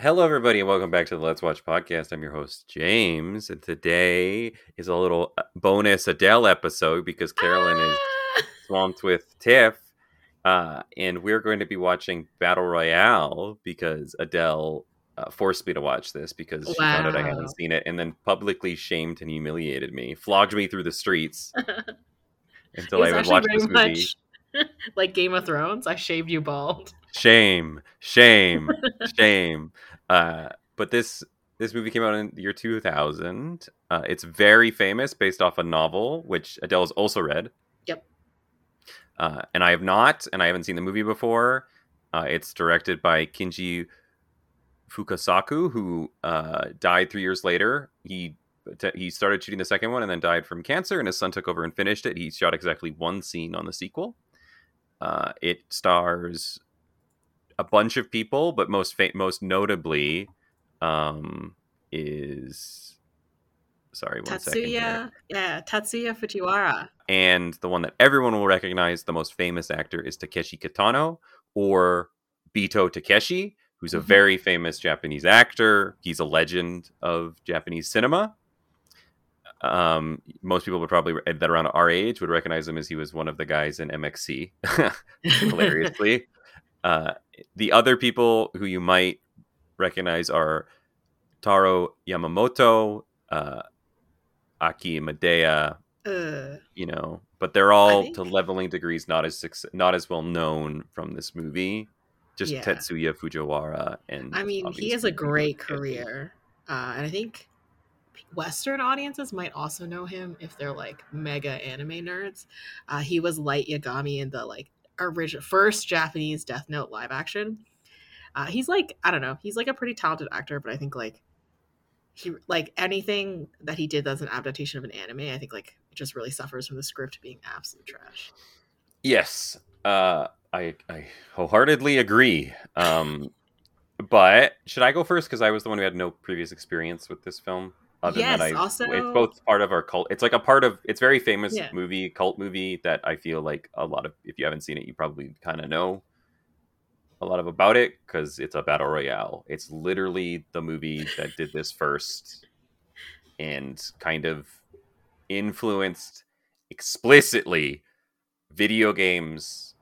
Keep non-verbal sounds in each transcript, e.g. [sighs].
Hello, everybody, and welcome back to the Let's Watch podcast. I'm your host, James, and today is a little uh, bonus Adele episode because Carolyn is Ah! swamped with Tiff, uh, and we're going to be watching Battle Royale because Adele uh, forced me to watch this because she found out I hadn't seen it, and then publicly shamed and humiliated me, flogged me through the streets [laughs] until I would watch this movie. [laughs] like Game of Thrones. I shaved you bald. Shame shame shame. Uh but this this movie came out in the year 2000 uh it's very famous based off a novel which Adele has also read. Yep. uh and i have not and i haven't seen the movie before. Uh it's directed by kinji fukasaku who uh died three years later. He he started shooting the second one and then died from cancer and his son took over and finished it. He shot exactly one scene on the sequel. Uh, it stars a bunch of people, but most fa- most notably um, is sorry one. Tatsuya, yeah, Tatsuya Fujiwara. and the one that everyone will recognize, the most famous actor is Takeshi Kitano or Bito Takeshi, who's a Mhm. very famous Japanese actor. He's a legend of Japanese cinema. Um, most people would probably that around our age would recognize him as he was one of the guys in MXC. [laughs] [laughs] hilariously. Uh, the other people who you might recognize are Taro Yamamoto, uh, Aki Maeda, Uh, you know, but they're all to leveling degrees not as not as well known from this movie. Just Yeah. Tetsuya Fujiwara and I mean, he has a great career, uh, and I think Western audiences might also know him if they're like mega anime nerds. Uh, he was Light Yagami in the like original first Japanese Death Note live action. Uh, he's like I don't know, he's like a pretty talented actor, but I think like he like anything that he did that's an adaptation of an anime, I think like it just really suffers from the script being absolute trash. Yes, uh, I I wholeheartedly agree. Um, but should I go first because I was the one who had no previous experience with this film? Other Yes, than I, also- it's both part of our cult. It's like a part of. It's very famous Yeah. movie, cult movie that I feel like a lot of. If you haven't seen it, you probably kind of know a lot of about it because it's a battle royale. It's literally the movie that did this first, and kind of influenced explicitly video games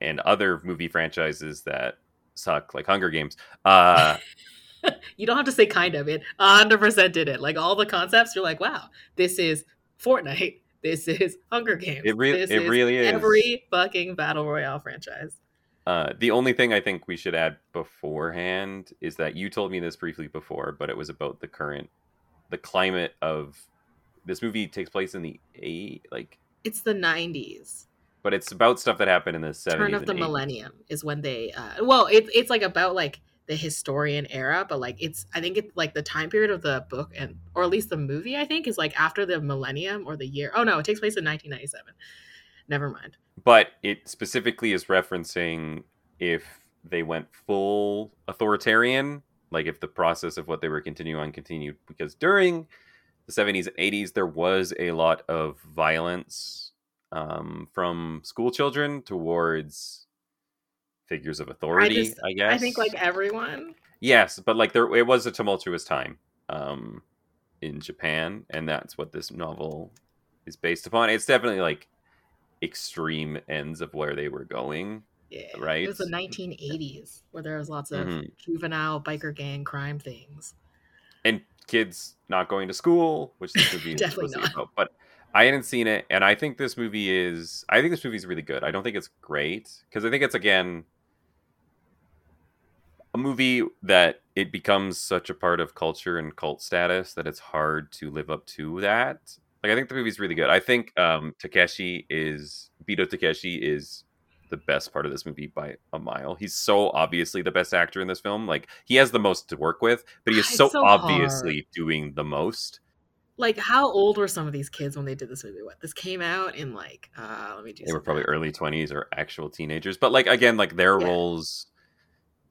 and other movie franchises that suck, like Hunger Games. Uh, [laughs] [laughs] You don't have to say kind of it. 100% did it. Like all the concepts, you're like, wow, this is Fortnite. [laughs] This is Hunger Games. It this it really is. Every fucking Battle Royale franchise. uh, the only thing I think we should add beforehand is that you told me this briefly before, but it was about the current, the climate of this movie takes place in the eight, like, It's the 90s. but it's about stuff that happened in the seventies. Turn of the millennium is when they, uh, well, it, it's like about like the historian era, but like it's, I think it's like the time period of the book and, or at least the movie, I think, is like after the millennium or the year. Oh no, it takes place in 1997. Never mind. but it specifically is referencing if they went full authoritarian like if the process of what they were continuing on continued because during the 70s and 80s there was a lot of violence um, from school children towards figures of authority i, just- guess I think like everyone. yes but like there it was a tumultuous time um, in japan and that's what this novel is based upon it's definitely like extreme ends of where they were going Yeah, Right? It was the 1980s where there was lots of Mhm. juvenile biker gang crime things. and kids not going to school, which this movie [laughs] is Definitely supposed to be not. about. But I hadn't seen it, and I think this movie is. I think this movie is really good. I don't think it's great because I think it's again a movie that it becomes such a part of culture and cult status that it's hard to live up to that. Like I think the movie's really good. I think um, Takeshi is Bito Takeshi is the best part of this movie by a mile. He's so obviously the best actor in this film. Like he has the most to work with, but he is so, so obviously doing the most. Like, how old were some of these kids when they did this movie? What this came out in like? Uh, let me do. They were probably early twenties or actual teenagers, but like again, like their Yeah. roles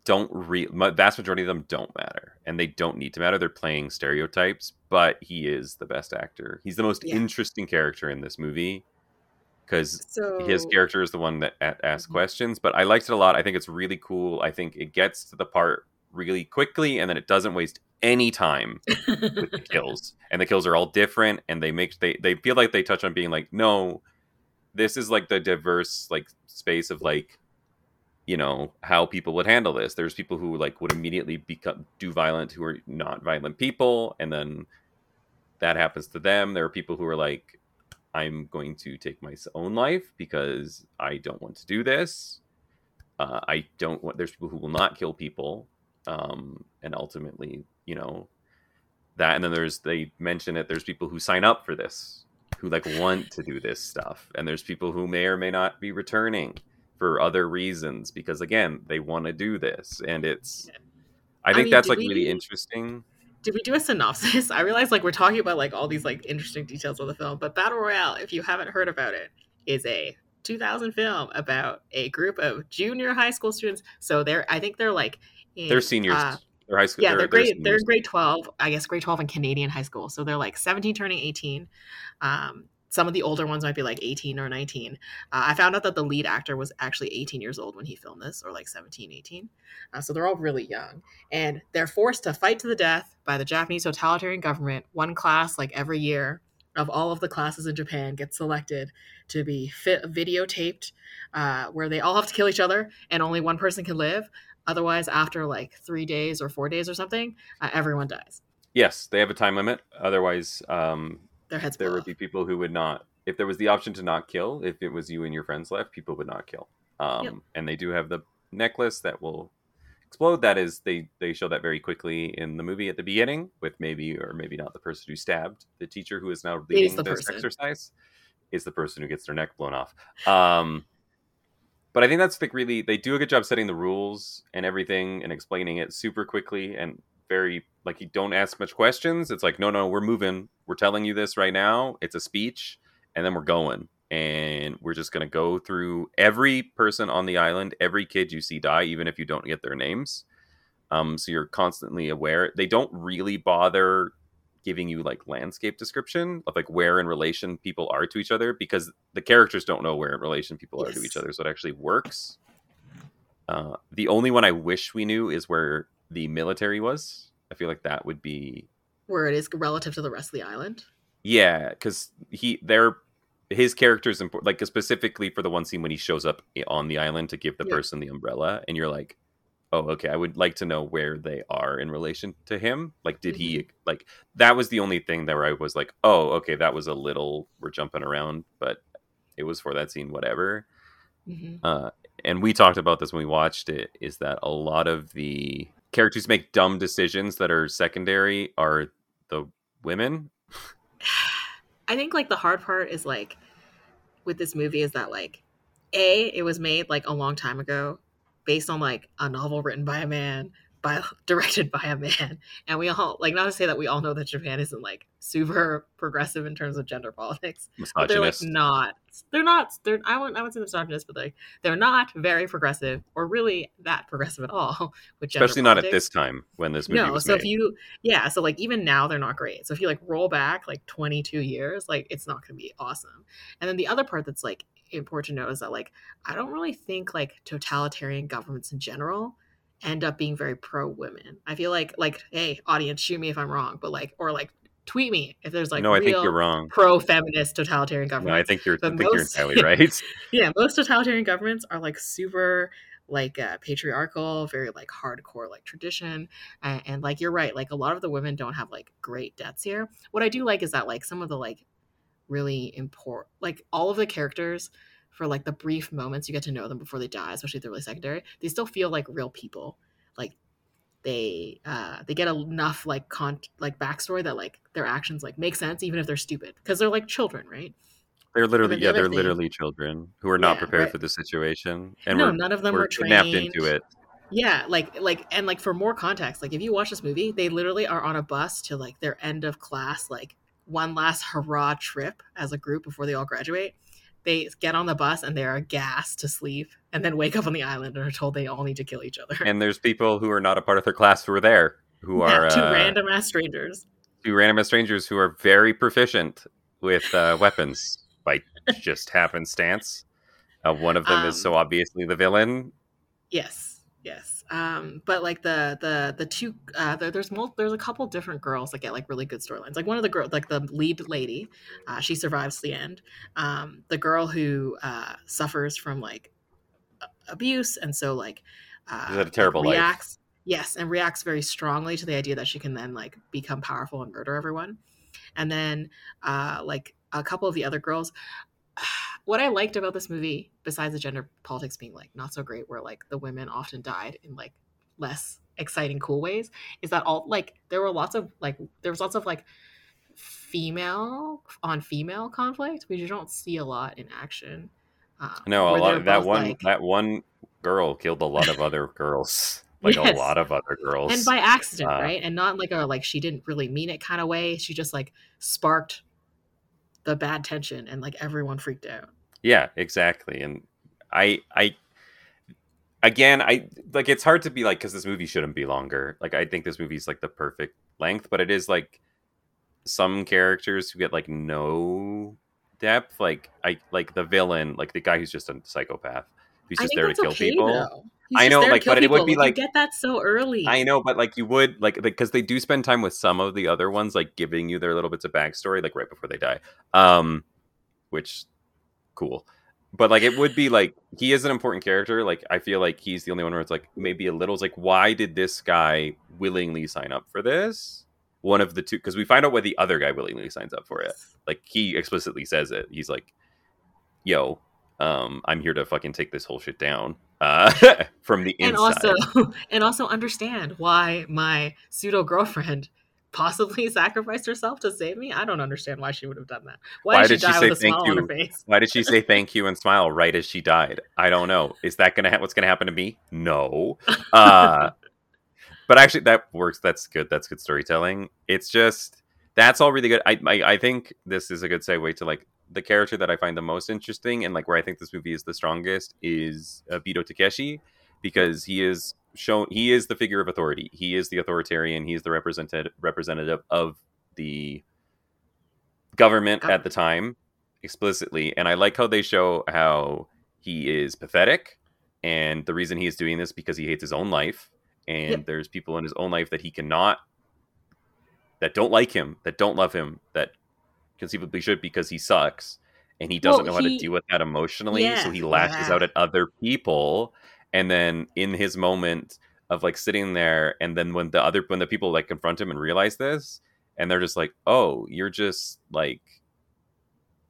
don't re vast majority of them don't matter, and they don't need to matter. They're playing stereotypes, but he is the best actor. He's the most Yeah. interesting character in this movie because So his character is the one that a- asks Mhm. questions but i liked it a lot i think it's really cool i think it gets to the part really quickly, and then it doesn't waste any time with the [laughs] kills. And the kills are all different, and they make they they feel like they touch on being like, no, this is like the diverse like space of like you know how people would handle this. There's people who like would immediately become do violent who are not violent people and then that happens to them. There are people who are like i'm going to take my own life because i don't want to do this. Uh, i don't want there's people who will not kill people um, and ultimately you know that and then there's they mention it there's people who sign up for this who like want to do this stuff and there's people who may or may not be returning for other reasons because again they want to do this and it's i think I mean, that's like we, really interesting. did we do a synopsis? [laughs] I realize like we're talking about like all these like interesting details of the film but battle royale if you haven't heard about it is a 2000 film about a group of junior high school students. So they're i think they're like in, they're seniors. uh, they're high school yeah they're, they're grade they're, they're grade 12 i guess grade 12 in canadian high school. So they're like 17 turning 18 um some of the older ones might be like 18 or 19 uh, i found out that the lead actor was actually 18 years old when he filmed this or like 17 18 uh, so they're all really young. And they're forced to fight to the death by the japanese totalitarian government. One class like every year of all of the classes in japan gets selected to be fit, videotaped uh, where they all have to kill each other and only one person can live. Otherwise after like three days or four days or something uh, everyone dies. Yes they have a time limit. Otherwise um, their heads. There would be people who would not. If there was the option to not kill, if it was you and your friends left, people would not kill. Um, yep. And they do have the necklace that will explode. That is, they they show that very quickly in the movie at the beginning, with maybe or maybe not the person who stabbed the teacher who is now leading this person. exercise is the person who gets their neck blown off. Um, but I think that's like really they do a good job setting the rules and everything and explaining it super quickly and very like you don't ask much questions. It's like, no, no, we're moving. We're telling you this right now. It's a speech, and then we're going. And we're just gonna go through every person on the island, every kid you see die, even if you don't get their names. Um, so you're constantly aware. They don't really bother giving you like landscape description of like where in relation people are to each other because the characters don't know where in relation people yes. are to each other so it actually works uh, the only one i wish we knew is where the military was. I feel like that would be where it is relative to the rest of the island. Yeah, because he they're his character's important, like specifically for the one scene when he shows up on the island to give the yeah. person the umbrella, and you're like, oh, okay, I would like to know where they are in relation to him. Like, did mm-hmm. he like that was the only thing that I was like, oh, okay, that was a little we're jumping around, but it was for that scene, whatever. Mm-hmm. Uh, and we talked about this when we watched it. Is that a lot of the characters make dumb decisions that are secondary are the women. I think like the hard part is like with this movie is that like a it was made like a long time ago based on like a novel written by a man by [laughs] directed by a man. And we all like not to say that we all know that japan isn't like super progressive in terms of gender politics but they're like not. They're not they're i wouldn't i wouldn't say misogynist but like they're not very progressive or really that progressive at all [laughs] which especially not at this time when this movie no so made. if you yeah so like even now they're not great. So if you like roll back like 22 years like it's not going to be awesome. And then the other part that's like important to know is that like i don't really think like totalitarian governments in general end up being very pro women. I feel like like hey audience shoot me if I'm wrong, but like or like tweet me if there's like no, I think you're wrong. Pro feminist totalitarian government. No, I think you're. I think most, you're entirely right. [laughs] yeah, most totalitarian governments are like super like uh, patriarchal, very like hardcore like tradition, and, and like you're right. Like a lot of the women don't have like great deaths here. What I do like is that like some of the like really important like all of the characters for like the brief moments you get to know them before they die, especially if they're really secondary, they still feel like real people. Like they uh they get enough like con like backstory that like their actions like make sense even if they're stupid because they're like children, right? They're literally the yeah, they're thing, literally children who are not yeah, prepared right. for the situation, and no, none of them were trained into it. Yeah, like like and like for more context, like if you watch this movie, they literally are on a bus to like their end of class, like one last hurrah trip as a group before they all graduate they get on the bus and they're gassed to sleep and then wake up on the island and are told they all need to kill each other. And there's people who are not a part of their class who are there who yeah, are two uh, random ass strangers. Two random ass strangers who are very proficient with uh, [laughs] weapons by just happenstance. Uh, one of them um, is so obviously the villain. Yes. Yes. Um, but like the the the two uh there, there's mul- there's a couple different girls that get like really good storylines. Like one of the girls like the lead lady, uh, she survives the end. Um, the girl who uh suffers from like abuse and so like uh She's had a terrible life. reacts yes and reacts very strongly to the idea that she can then like become powerful and murder everyone. And then uh like a couple of the other girls what I liked about this movie, besides the gender politics being like not so great, where like the women often died in like less exciting, cool ways, is that all like there were lots of like there was lots of like female on female conflict, which you don't see a lot in action. Um, No, a lot of that one like- that one girl killed a lot of other girls. [laughs] Like Yes. a lot of other girls. and by accident, uh, right? And not like a like she didn't really mean it kind of way. She just like sparked the bad tension, and like everyone freaked out. Yeah, exactly. And I I again, I like it's hard to be like cuz this movie shouldn't be longer. Like I think this movie's like the perfect length, but it is like some characters who get like no depth, like I like the villain, like the guy who's just a psychopath who's just there to kill okay, people. though. He's I know, like, but it would people. be you like- get that so early. I know, but like you would like because they do spend time with some of the other ones, like giving you their little bits of backstory, like right before they die. Um, which cool. But like it would be [sighs] like he is an important character. Like I feel like he's the only one where it's like maybe a little. It's like why did this guy willingly sign up for this? One of the two, because we find out why the other guy willingly signs up for it. Like he explicitly says it. He's like, "Yo, um, I'm here to fucking take this whole shit down." Uh, [laughs] from the and inside. also [laughs] and also understand why my pseudo girlfriend [laughs] possibly sacrificed herself to save me. I don't understand why she would have done that. Why, Why did she did she die say with a thank smile on you? her face? Why did she say thank you and smile right as she died? I don't know. Is that gonna ha- what's gonna happen to me? No. Uh, but actually, that works. That's good. That's good storytelling. It's just that's all really good. I, I I think this is a good segue to like the character that I find the most interesting and like where I think this movie is the strongest is uh, Bito Takeshi because he is shown he is the figure of authority. He is the authoritarian. He is the represented representative of the government at the time explicitly and i like how they show how he is pathetic and the reason he is doing this because he hates his own life and Yep. there's people in his own life that he cannot that don't like him that don't love him that conceivably should because he sucks and he doesn't Well, know how he- to deal with that emotionally so he lashes yeah. out at other people. And then in his moment of like sitting there and then when the other when the people like confront him and realize this and they're just like oh you're just like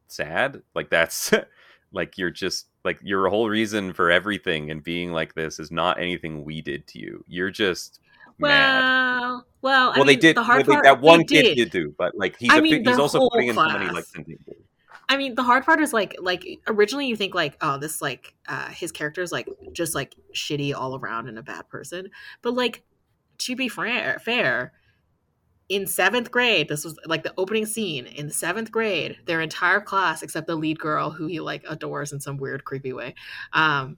sad? Like that's [laughs] like you're just like your whole reason for everything and being like this is not anything we did to you. You're just mad Well, well, I well they did The hard well, they- part, that one kid did. did do but like he's I a, mean, fi- he's also putting in so many class. like I mean, the hard part is like like originally you think like oh this like uh his character is like just like shitty all around and a bad person, but like to be fair, fair in seventh grade, this was like the opening scene in the seventh grade. Their entire class, except the lead girl who he like adores in some weird creepy way, um,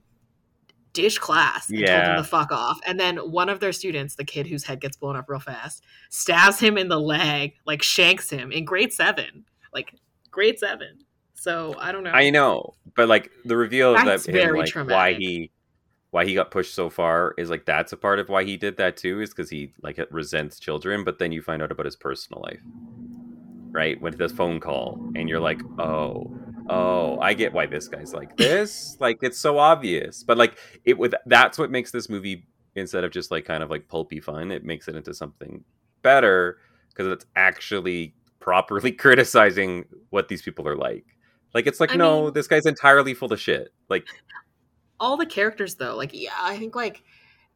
ditched class and told him to fuck off. And then one of their students, the kid whose head gets blown up real fast, stabs him in the leg, like shanks him in grade seven, like grade seven. So I don't know. I know, but like the reveal of That's that him, like why he why he got pushed so far is like that's a part of why he did that too is because he like resents children. But then you find out about his personal life, right? When this phone call, and you're like, oh, oh, I get why this guy's like this. like it's so obvious, but like it with that's what makes this movie instead of just like kind of like pulpy fun, it makes it into something better because it's actually properly [laughs] criticizing what these people are like. Like it's like I no, mean- this guy's entirely full of shit. Like all the characters though like yeah i think like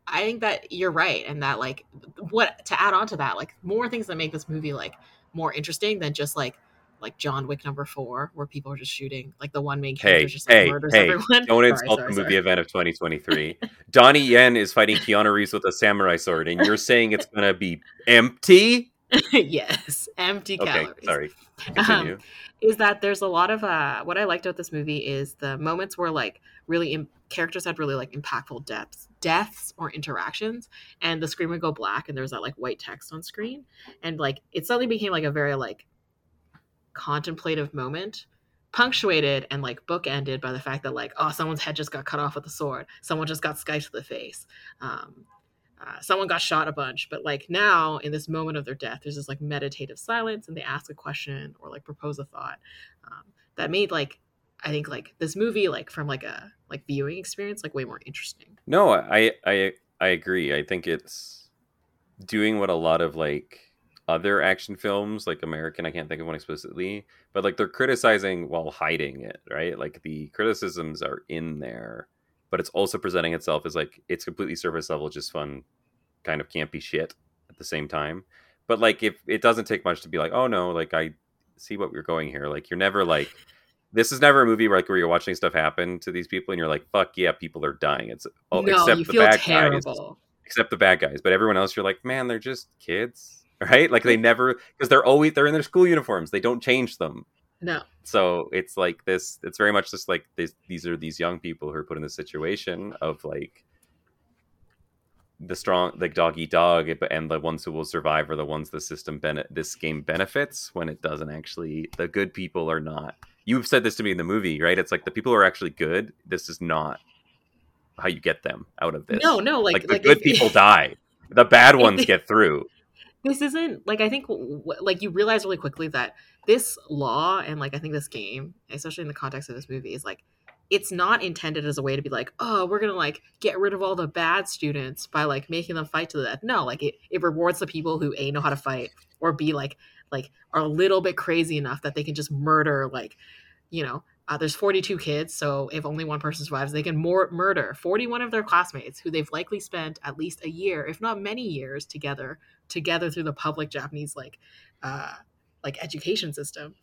i think that you're right and that like what to add on to that like more things that make this movie like more interesting than just like like john wick number four where people are just shooting like the one main character hey, just like hey, murders hey, everyone don't [laughs] insult the movie event of 2023. [laughs] Donnie Yen is fighting Keanu Reeves with a samurai sword, and you're saying it's gonna be empty? [laughs] yes empty Okay, calories sorry. Continue. um, is that there's a lot of uh what i liked about this movie is the moments where like really Im- characters had really like impactful depths deaths or interactions and the screen would go black and there was that like white text on screen and like it suddenly became like a very like contemplative moment punctuated and like bookended by the fact that like oh someone's head just got cut off with a sword. Someone just got skyped to the face. Um, uh, someone got shot a bunch. But like now in this moment of their death there's this like meditative silence and they ask a question or like propose a thought um, that made like i think like this movie like from like a like viewing experience like way more interesting. No i i i agree. I think it's doing what a lot of like other action films like american i can't think of one explicitly but like they're criticizing while hiding it right? Like the criticisms are in there but it's also presenting itself as like it's completely surface level just fun kind of campy shit at the same time. But like if it doesn't take much to be like oh no like i see what we're going here. Like you're never like this is never a movie where like where you're watching stuff happen to these people and you're like fuck yeah people are dying. It's oh, no, except you the feel bad terrible. guys except the bad guys but everyone else you're like man they're just kids right? Like they never because they're always they're in their school uniforms they don't change them. No. So it's like this it's very much just like this, these are these young people who are put in the situation of like the strong like doggy dog eat dog and the ones who will survive are the ones the system bene- this game benefits when it doesn't actually the good people are not. You've said this to me in the movie right? It's like the people who are actually good this is not how you get them out of this. No no like, like the like good if- people [laughs] die. The bad ones they- get through this isn't like i think like you realize really quickly that this law and like i think this game especially in the context of this movie is like it's not intended as a way to be like oh we're gonna like get rid of all the bad students by like making them fight to the death. No like it, it rewards the people who a know how to fight or b like like are a little bit crazy enough that they can just murder like you know uh, there's 42 kids so if only one person survives they can more murder 41 of their classmates who they've likely spent at least a year if not many years together together through the public japanese like uh like education system.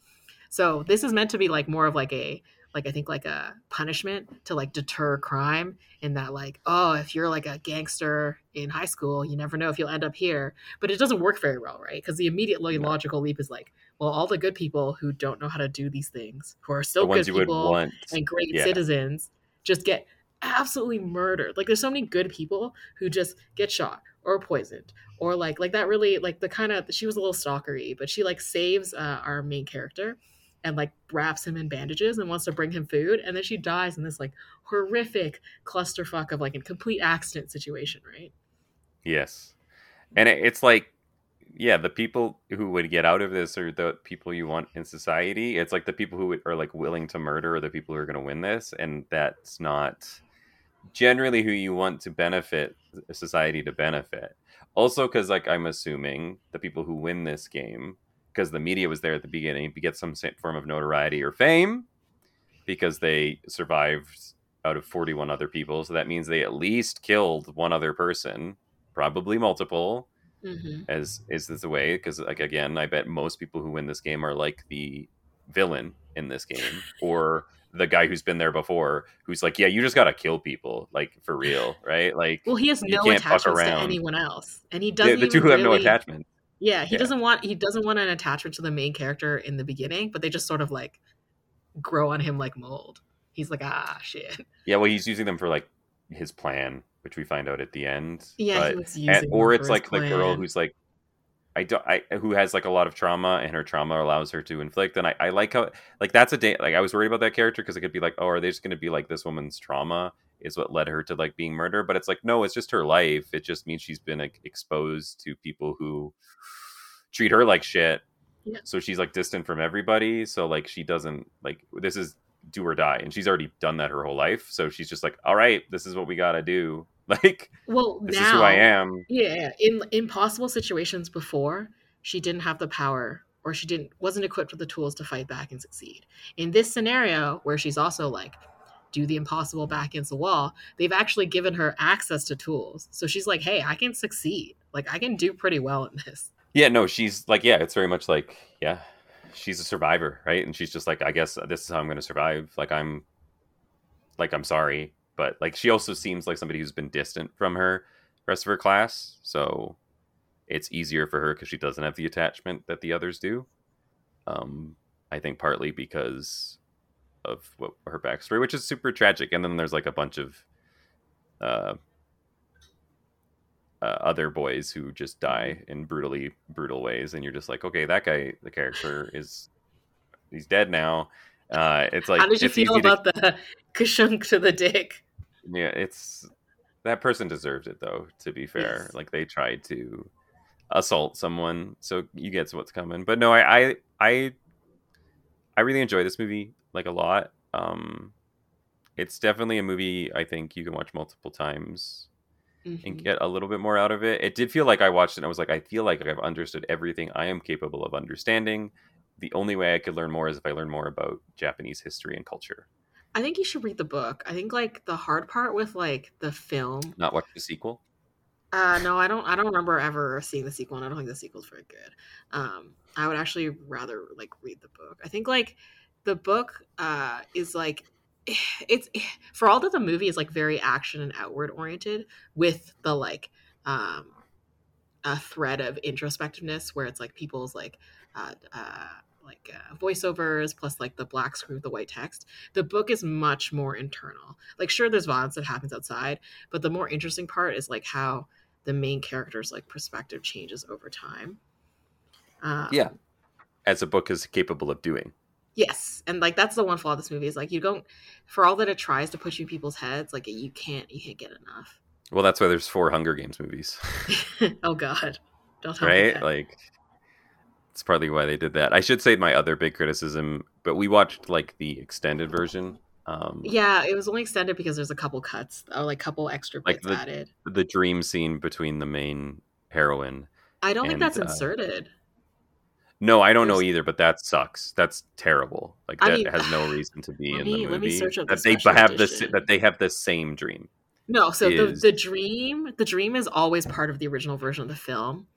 So this is meant to be like more of like a like i think like a punishment to like deter crime in that like oh if you're like a gangster in high school you never know if you'll end up here but it doesn't work very well right because the immediate lo- logical leap is like well all the good people who don't know how to do these things who are still good people and great Yeah. citizens just get absolutely murdered. Like there's so many good people who just get shot or poisoned or like like that really like the kind of she was a little stalkery, but she like saves uh, our main character and like wraps him in bandages and wants to bring him food and then she dies in this like horrific clusterfuck of like a complete accident situation, right? Yes. And it's like, yeah, the people who would get out of this are the people you want in society. It's like the people who are like willing to murder are the people who are going to win this. And that's not generally who you want to benefit society to benefit. Also, because like I'm assuming the people who win this game, because the media was there at the beginning, to get some form of notoriety or fame, because they survived out of 41 other people. So that means they at least killed one other person probably multiple Mm-hmm. as is this the way because like again i bet most people who win this game are like the villain in this game [laughs] or the guy who's been there before who's like yeah you just gotta kill people like for real right like Well, he has no attachments to anyone else, and he doesn't. the two even who have no really- attachment Yeah, he Yeah. doesn't want he doesn't want an attachment to the main character in the beginning, but they just sort of like grow on him like mold. He's like, ah, shit. [laughs] yeah well he's using them for like his plan which we find out at the end Yeah, but he was and- using or it's like the girl who's like I don't I who has like a lot of trauma and her trauma allows her to inflict and I, I like how like that's a day like I was worried about that character because it could be like oh are they just gonna be like this woman's trauma is what led her to like being murdered but it's like no it's just her life. It just means she's been like, exposed to people who treat her like shit. Yeah. so she's like distant from everybody so like she doesn't like this is do or die and she's already done that her whole life so she's just like all right this is what we gotta do. [laughs] Like Well, this now is who I am. Yeah, in impossible situations before, she didn't have the power or she didn't wasn't equipped with the tools to fight back and succeed. In this scenario where she's also like do the impossible back against the wall, they've actually given her access to tools. So she's like, "Hey, I can succeed. Like I can do pretty well in this." Yeah, no, she's like, yeah, it's very much like, yeah, she's a survivor, right? And she's just like, I guess this is how I'm going to survive. Like, I'm, like, I'm sorry, but like, she also seems like somebody who's been distant from her rest of her class, so it's easier for her because she doesn't have the attachment that the others do. Um, I think partly because of what her backstory, which is super tragic, and then there's like a bunch of, uh, uh, other boys who just die in brutally brutal ways, and you're just like, okay, that guy, the character is he's dead now, Uh, it's like How did you feel easy to- about the [laughs] kushunk to the dick? yeah, it's that person deserved it though. To be fair, Yes. like they tried to assault someone, so you get what's coming. But no, I I I, I really enjoy this movie like a lot. Um, it's definitely a movie I think you can watch multiple times and Mhm. get a little bit more out of it. It did feel like I watched it and I was like, I feel like I've understood everything I am capable of understanding. The only way I could learn more is if I learn more about Japanese history and culture, I think you should read the book. I think like the hard part with like the film. not watch the sequel. Uh, no, I don't. I don't remember ever seeing the sequel, and I don't think the sequel's very good. Um, I would actually rather like read the book. I think like the book uh, is like [sighs] it's [sighs] for all that the movie is like very action and outward oriented with the like um, a thread of introspectiveness where it's like people's like uh, uh, like uh, voiceovers plus like the black screen with the white text. The book is much more internal. Like sure, there's violence that happens outside, but the more interesting part is like how the main character's like perspective changes over time. Um, Yeah. As a book is capable of doing. Yes, and like that's the one flaw of this movie is like you don't, for all that it tries to push you in people's heads, like you can't you can't get enough. Well, that's why there's four Hunger Games movies, [laughs] oh God, don't tell right? that. Like, it's partly why they did that. I should say my other big criticism, but we watched like the extended version. Um, yeah, it was only extended because there's a couple cuts or like a couple extra Like bits the- added. the dream scene between the main heroine. I don't think and, that's uh, inserted. No, I don't know either, but that sucks. That's terrible. Like I that mean, has no [sighs] reason to be in the movie. let me search up the that they have edition. that they have the same dream. No, so is- the the dream, the dream is always part of the original version of the film,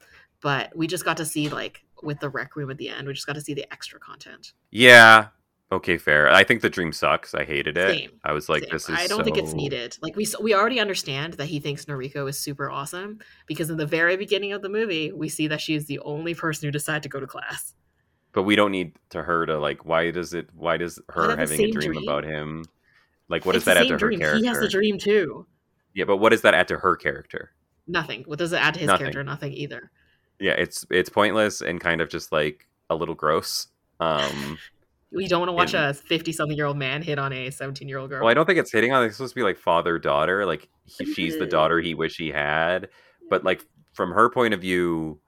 but we just got to see like with the rec room at the end, we just got to see the extra content. Yeah. Okay, fair. I think the dream sucks. I hated it. Same. I was like, Same. this is. I don't think it's needed. Like we we already understand that he thinks Noriko is super awesome because in the very beginning of the movie, we see that she is the only person who decided to go to class. But we don't need to her to like. Why does it? Why does her having a dream, dream. about him? Like, what It's does that add to her dream. character? He has a dream too. Yeah, but what does that add to her character? Nothing. What does it add to his Nothing. character? Nothing either. Yeah, it's it's pointless and kind of just like a little gross. Um, We don't want to watch And- a fifty-something-year-old man hit on a seventeen-year-old girl. well, I don't think it's hitting on. It's supposed to be like father daughter. Like he, she's the daughter he wish he had, but like from her point of view,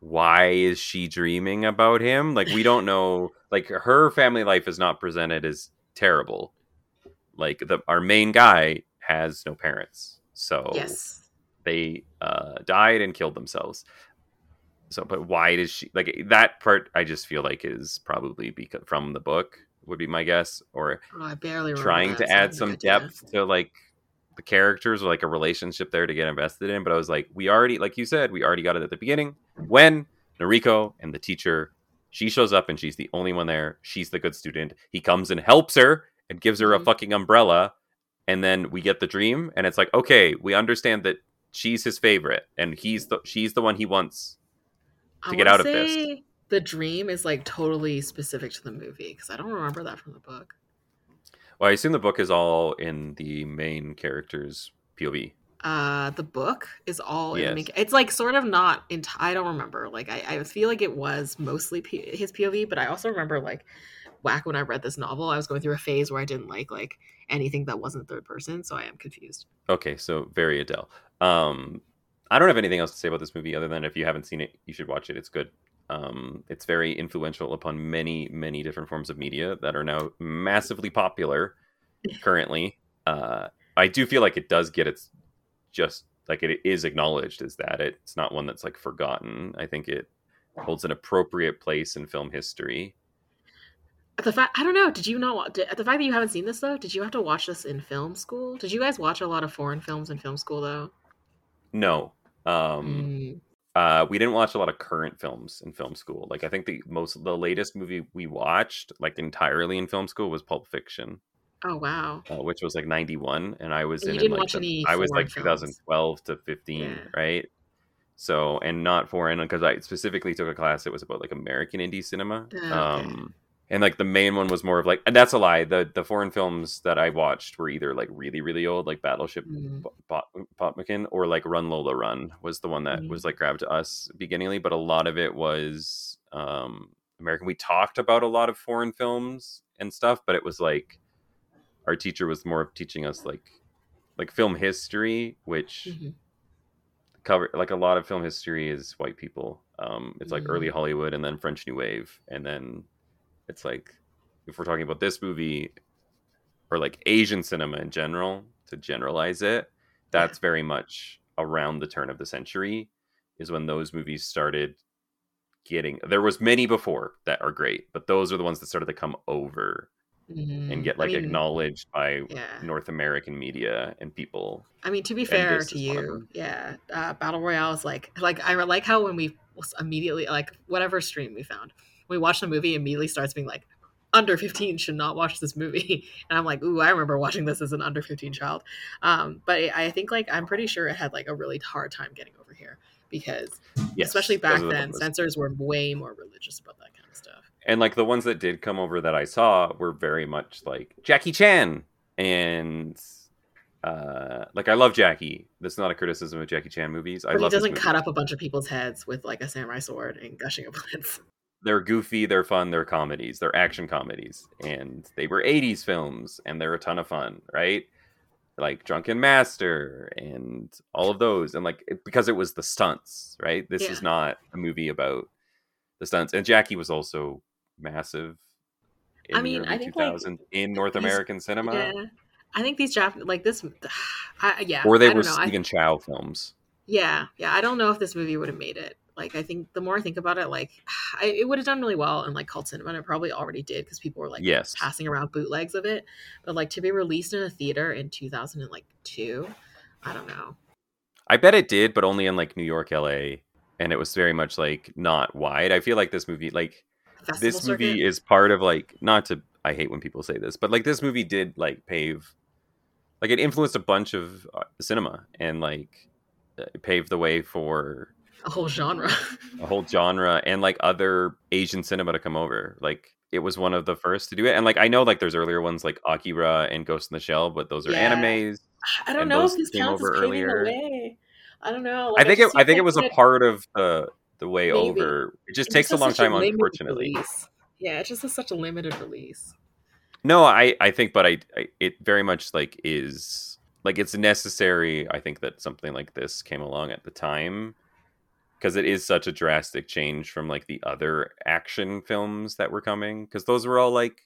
why is she dreaming about him? Like we don't know. Like her family life is not presented as terrible. Like the our main guy has no parents, so yes. they uh, died and killed themselves. So, but why does she like that part? I just feel like is probably because from the book would be my guess, or Oh, I barely trying to so I have add some idea. depth to like the characters or like a relationship there to get invested in. But I was like, we already, like you said, we already got it at the beginning when Noriko and the teacher, she shows up and she's the only one there. She's the good student. He comes and helps her and gives her a Mhm. fucking umbrella, and then we get the dream, and it's like, okay, we understand that she's his favorite, and he's the she's the one he wants. I to get wanna out of this. The dream is like totally specific to the movie because I don't remember that from the book. Well, I assume the book is all in the main character's POV. Uh, the book is all in the main, Yes. it's like sort of not in I don't remember like I, I feel like it was mostly P- his POV but I also remember like whack when I read this novel I was going through a phase where I didn't like like anything that wasn't third person so I am confused Okay, so very Adele. Um, I don't have anything else to say about this movie other than if you haven't seen it, you should watch it. It's good. Um, it's very influential upon many, many different forms of media that are now massively popular currently. [laughs] Uh, I do feel like it does get its just like it is acknowledged as that. It's not one that's like forgotten. I think it holds an appropriate place in film history. the fact I don't know did you not did, the fact that you haven't seen this though did you have to watch this in film school did you guys watch a lot of foreign films in film school though No. Um, Mm. Uh, we didn't watch a lot of current films in film school. Like I think the most the latest movie we watched like entirely in film school was Pulp Fiction, oh wow uh, which was like ninety one, and I was And in, you in, didn't like the- I was like two films? thousand twelve to fifteen, Yeah. right? So and not foreign because I specifically took a class that was about like American indie cinema. Oh, okay. Um, and like the main one was more of like and that's a lie. The the foreign films that I watched were either like really really old, like Battleship Mm. Pot- Potemkin or like Run Lola Run was the one that Mhm. was like grabbed to us beginningly, but a lot of it was um American. We talked about a lot of foreign films and stuff, but it was like our teacher was more of teaching us like like film history, which Mhm. cover like a lot of film history is white people. Um, it's like early Mm. Hollywood and then French New Wave, and then it's like if we're talking about this movie or like Asian cinema in general, to generalize it, that's very much around the turn of the century is when those movies started getting. There was many before that are great, but those are the ones that started to come over Mhm. and get I like mean, acknowledged by Yeah. North American media and people. I mean, to be fair to is one of you, yeah, uh, Battle Royale is like like I like how when we was immediately like whatever stream we found, we watched the movie immediately starts being like under 15 should not watch this movie. [laughs] And i'm like ooh i remember watching this as an under 15 child. Um, but i I think like i'm pretty sure it had like a really hard time getting over here because Yes, especially back then censors were way more religious about that kind of stuff. And like the ones that did come over that I saw were very much like Jackie Chan and uh like I love Jackie. That's not a criticism of Jackie Chan movies. I but he love his doesn't cut up a bunch of people's heads with like a samurai sword and gushing [laughs] of blitz They're goofy, they're fun, they're comedies, they're action comedies, and they were 80s films and they're a ton of fun, right? Like Drunken Master and all of those and like because it was the stunts, right? This Yeah. is not a movie about the stunts. And Jackie was also massive in I the mean, I think, like, in North American cinema. yeah i think these Jap- like this [sighs] I, yeah or they I were know. I- Stephen Chow films. Yeah, yeah. I don't know if this movie would have made it. Like, I think the more I think about it, like, [sighs] I, it would have done really well in like cult cinema, and it probably already did because people were like Yes. passing around bootlegs of it. But like to be released in a theater in two thousand and like two, I don't know. I bet it did, but only in like New York, LA, and it was very much like not wide. I feel like this movie, like Festival this movie, circuit? is part of like not to. I hate when people say this, but like this movie did like pave, like it influenced a bunch of uh, cinema and like uh, paved the way for a whole genre. [laughs] a whole genre and like other Asian cinema to come over. Like it was one of the first to do it, and like I know like there's earlier ones like Akira and Ghost in the Shell, but those are Yeah. animes. I don't know if this counts as earlier. the way. I don't know. I Like, think it, I think it was a part of the the way Maybe. over. It just it takes a long time, limited unfortunately. release. Yeah, it just has such a limited release. No, I I think, but I, I it very much like is like it's necessary. I think that something like this came along at the time because it is such a drastic change from like the other action films that were coming because those were all like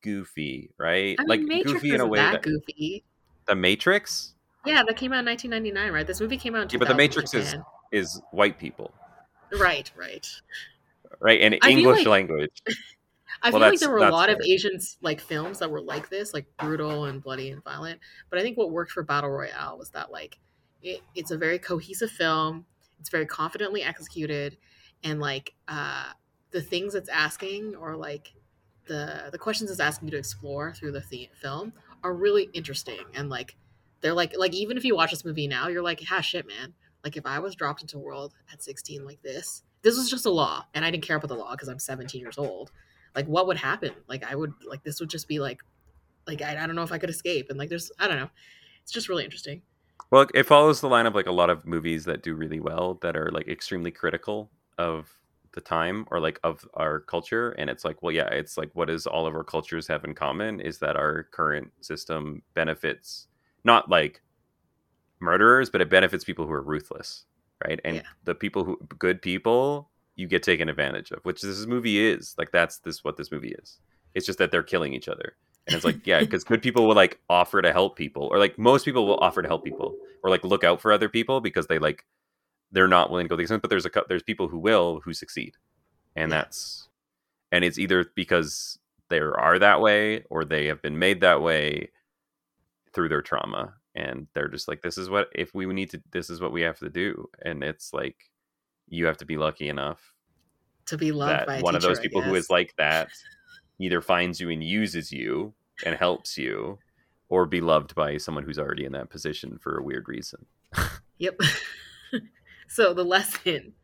goofy, right? I mean, like Matrix goofy in a way that, that goofy. the Matrix Yeah, that came out in 1999, right? This movie came out in Yeah, but The Matrix is- is white people, right, right. right? And English like- language. [laughs] I Well, feel like there were a lot of fair. Asians like films that were like this, like brutal and bloody and violent. But I think what worked for Battle Royale was that like it, it's a very cohesive film. It's very confidently executed, and like uh, the things it's asking or like the the questions it's asking you to explore through the, the film are really interesting and like they're like like even if you watch this movie now, you're like, ah, shit, man. Like if I was dropped into a world at 16 like this, this was just a law, and I didn't care about the law because I'm 17 years old. Like what would happen? Like i would like this would just be like like I, I don't know if i could escape and like there's i don't know. It's just really interesting Well, it follows the line of like a lot of movies that do really well that are like extremely critical of the time or like of our culture. And it's like, well, yeah, it's like what does all of our cultures have in common is that our current system benefits not like murderers, but it benefits people who are ruthless, right? And Yeah. the people who good people you get taken advantage of, which this movie is. Like that's this what this movie is. It's just that they're killing each other. And it's like, yeah, because good people will like offer to help people, or like most people will offer to help people, or like look out for other people because they like they're not willing to go the extent. But there's a there's people who will who succeed, and Yeah. that's and it's either because they are that way or they have been made that way through their trauma, and they're just like, this is what if we need to, this is what we have to do, and it's like you have to be lucky enough to be loved that by one of those people who is like that either finds you and uses you and helps you or be loved by someone who's already in that position for a weird reason. Yep. [laughs] So the lesson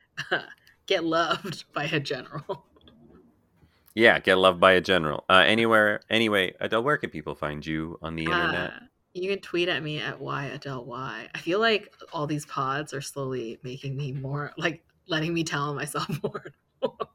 get loved by a general. Yeah get loved by a general. Uh, anywhere anyway adele where can people find you on the internet? Uh, you can tweet at me at y adele y. I feel like all these pods are slowly making me more like letting me tell myself [laughs] more and more.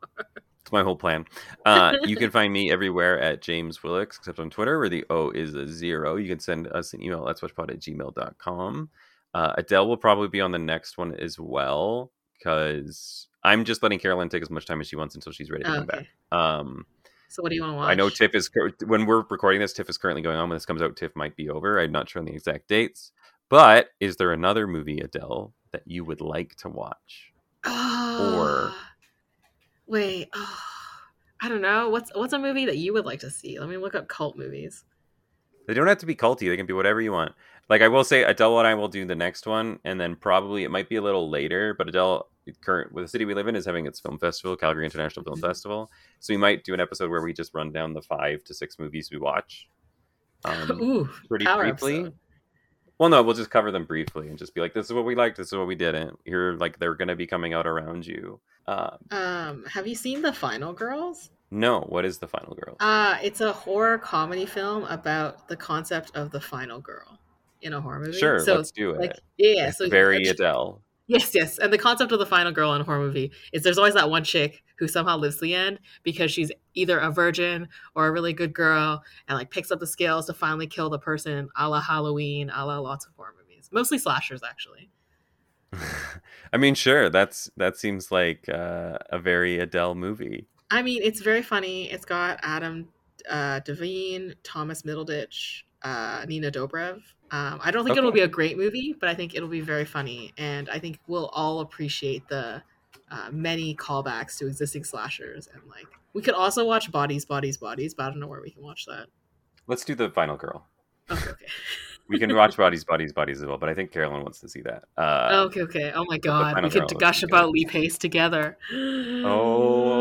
It's my whole plan. Uh, you can find me everywhere at James Willix, except on Twitter, where the O is a zero. You can send us an email at let'swatchpod at gmail.com. Uh, Adele will probably be on the next one as well, because I'm just letting Carolyn take as much time as she wants until she's ready to Oh, come okay. back. Um, So what do you want to watch? I know TIFF is when we're recording this. TIFF is currently going on. When this comes out, TIFF might be over. I'm not sure on the exact dates. But is there another movie, Adele, that you would like to watch? or wait, oh, [sighs] I don't know. What's what's a movie that you would like to see? Let me look up cult movies. They don't have to be culty. They can be whatever you want. Like I will say, Adele and I will do the next one, and then probably it might be a little later. But Adele, current with the city we live in, is having its film festival, Calgary International Film Festival. So we might do an episode where we just run down the five to six movies we watch. Um, [laughs] Ooh, pretty briefly. episode. Well, no, we'll just cover them briefly and just be like, "This is what we liked. This is what we didn't." Here, like they're going to be coming out around you. Um, Um, have you seen The Final Girls? no, what is the final girl? Uh, it's a horror comedy film about the concept of the final girl in a horror movie. sure, so let's do it. like yeah, so Very Adele. Yes, yes. And the concept of the final girl in a horror movie is there's always that one chick who somehow lives to the end because she's either a virgin or a really good girl and like picks up the scales to finally kill the person a la Halloween, a la lots of horror movies. Mostly slashers, actually. [laughs] I mean, sure. That's that seems like uh, a very Adele movie. I mean, it's very funny. It's got Adam uh, DeVine, Thomas Middleditch, uh, Nina Dobrev. Um, I don't think it'll be a great movie, but I think it'll be very funny, and I think we'll all appreciate the uh, many callbacks to existing slashers. And like, we could also watch Bodies, Bodies, Bodies, but I don't know where we can watch that. Let's do the final girl. Okay, okay, [laughs] we can watch Bodies, Bodies, Bodies as well. But I think Carolyn wants to see that. Uh, oh, okay, okay. Oh my God, we could gush about Lee Pace together. [gasps] Oh.